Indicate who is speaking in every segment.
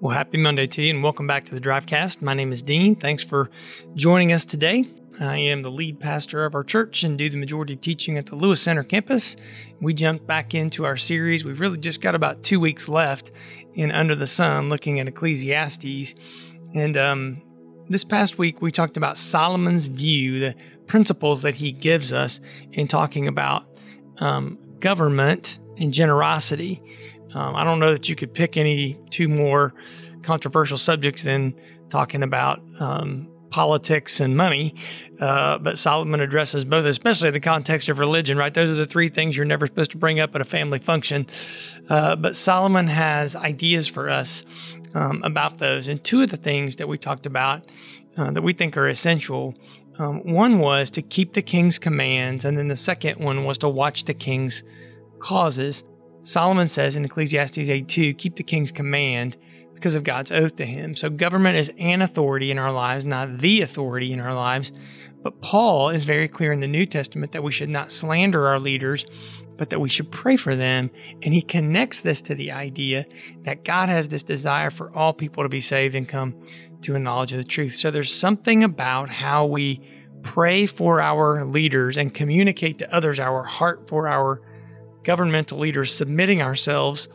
Speaker 1: Well, happy Monday to you, and welcome back to the Drivecast. My name is Dean. Thanks for joining us today. I am the lead pastor of our church and do the majority of teaching at the Lewis Center campus. We jumped back into our series. We've really just got about two weeks left in Under the Sun, looking at Ecclesiastes. And um, this past week, we talked about Solomon's view, the principles that he gives us in talking about um, government and generosity. Um, I don't know that you could pick any two more controversial subjects than talking about um, politics and money. Uh, but Solomon addresses both, especially in the context of religion, right? Those are the three things you're never supposed to bring up at a family function. Uh, but Solomon has ideas for us um, about those. And two of the things that we talked about uh, that we think are essential um, one was to keep the king's commands, and then the second one was to watch the king's causes. Solomon says in Ecclesiastes 8 2, keep the king's command because of God's oath to him. So government is an authority in our lives, not the authority in our lives. But Paul is very clear in the New Testament that we should not slander our leaders, but that we should pray for them. And he connects this to the idea that God has this desire for all people to be saved and come to a knowledge of the truth. So there's something about how we pray for our leaders and communicate to others our heart for our governmental leaders, submitting ourselves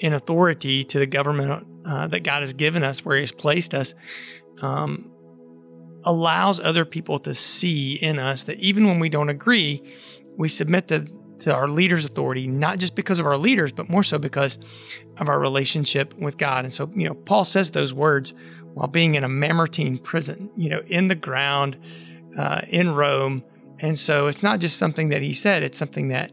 Speaker 1: in authority to the government uh, that God has given us, where He has placed us, um, allows other people to see in us that even when we don't agree, we submit to, to our leaders' authority, not just because of our leaders, but more so because of our relationship with God. And so, you know, Paul says those words while being in a Mamertine prison, you know, in the ground uh, in Rome. And so it's not just something that he said, it's something that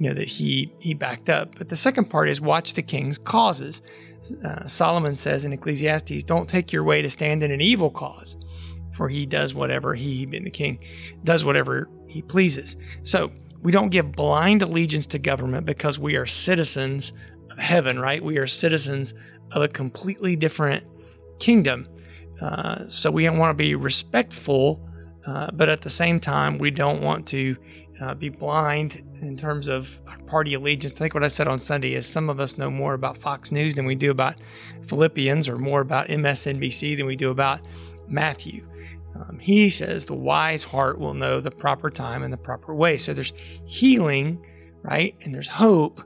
Speaker 1: you know that he he backed up. But the second part is watch the king's causes. Uh, Solomon says in Ecclesiastes, "Don't take your way to stand in an evil cause, for he does whatever he, being the king, does whatever he pleases." So we don't give blind allegiance to government because we are citizens of heaven, right? We are citizens of a completely different kingdom. Uh, so we want to be respectful, uh, but at the same time, we don't want to uh, be blind in terms of party allegiance. I think what I said on Sunday is some of us know more about Fox News than we do about Philippians or more about MSNBC than we do about Matthew. Um, he says the wise heart will know the proper time and the proper way. So there's healing, right? And there's hope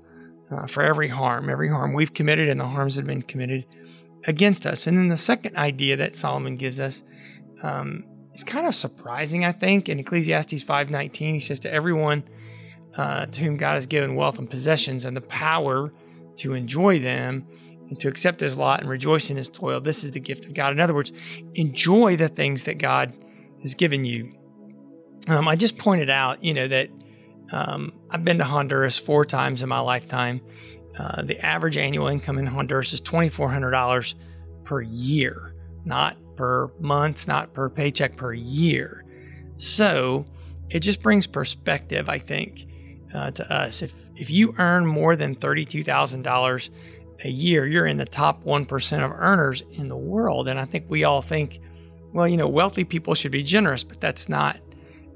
Speaker 1: uh, for every harm, every harm we've committed and the harms that have been committed against us. And then the second idea that Solomon gives us um, is kind of surprising, I think. In Ecclesiastes 5:19, he says to everyone uh, to whom God has given wealth and possessions and the power to enjoy them and to accept his lot and rejoice in his toil. This is the gift of God. In other words, enjoy the things that God has given you. Um, I just pointed out, you know, that um, I've been to Honduras four times in my lifetime. Uh, the average annual income in Honduras is $2,400 per year, not per month, not per paycheck, per year. So it just brings perspective, I think, uh, to us. If if you earn more than thirty two thousand dollars a year, you're in the top one percent of earners in the world. And I think we all think, well, you know, wealthy people should be generous, but that's not.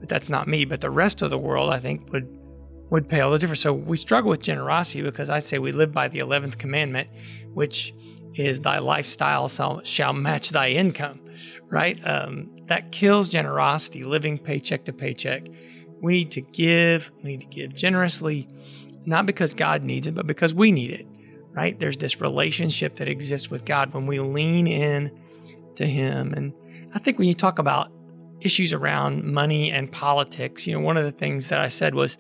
Speaker 1: But that's not me. But the rest of the world, I think, would would pay all the difference. So we struggle with generosity because I say we live by the eleventh commandment, which is thy lifestyle shall match thy income, right? Um, that kills generosity, living paycheck to paycheck. We need to give, we need to give generously, not because God needs it, but because we need it, right? There's this relationship that exists with God when we lean in to Him. And I think when you talk about issues around money and politics, you know, one of the things that I said was,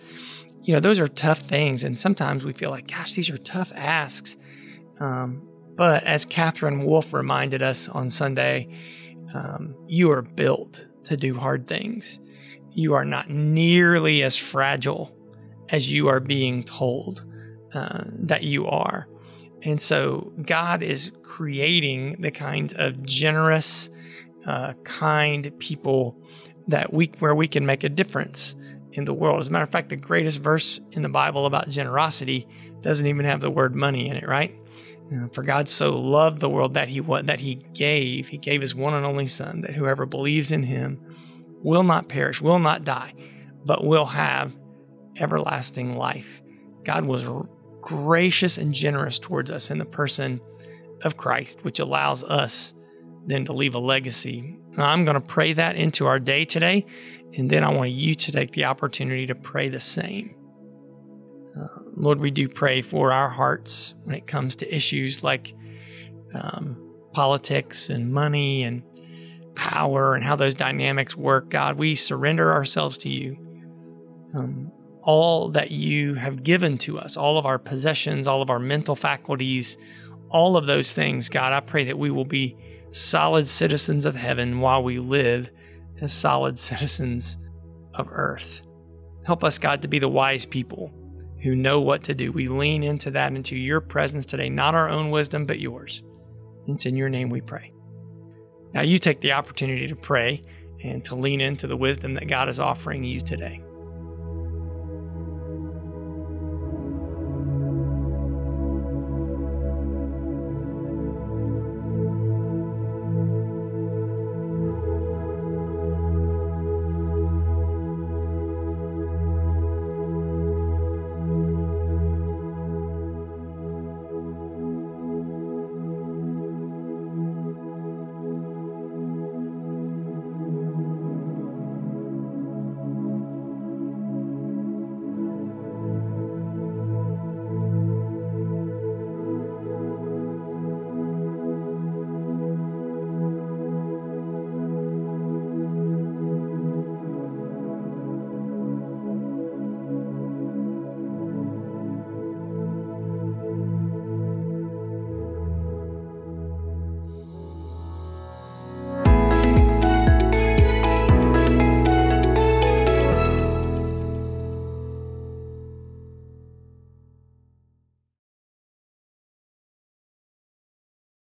Speaker 1: you know, those are tough things. And sometimes we feel like, gosh, these are tough asks. Um, but as Katherine Wolf reminded us on Sunday, um, you are built to do hard things you are not nearly as fragile as you are being told uh, that you are. And so God is creating the kind of generous, uh, kind people that we where we can make a difference in the world. As a matter of fact, the greatest verse in the Bible about generosity doesn't even have the word money in it, right? For God so loved the world that he that he gave, he gave his one and only son that whoever believes in him will not perish, will not die, but will have everlasting life. God was gracious and generous towards us in the person of Christ, which allows us then to leave a legacy. Now, I'm going to pray that into our day today, and then I want you to take the opportunity to pray the same. Lord, we do pray for our hearts when it comes to issues like um, politics and money and power and how those dynamics work. God, we surrender ourselves to you. Um, all that you have given to us, all of our possessions, all of our mental faculties, all of those things, God, I pray that we will be solid citizens of heaven while we live as solid citizens of earth. Help us, God, to be the wise people who know what to do. We lean into that, into your presence today, not our own wisdom, but yours. It's in your name we pray. Now you take the opportunity to pray and to lean into the wisdom that God is offering you today.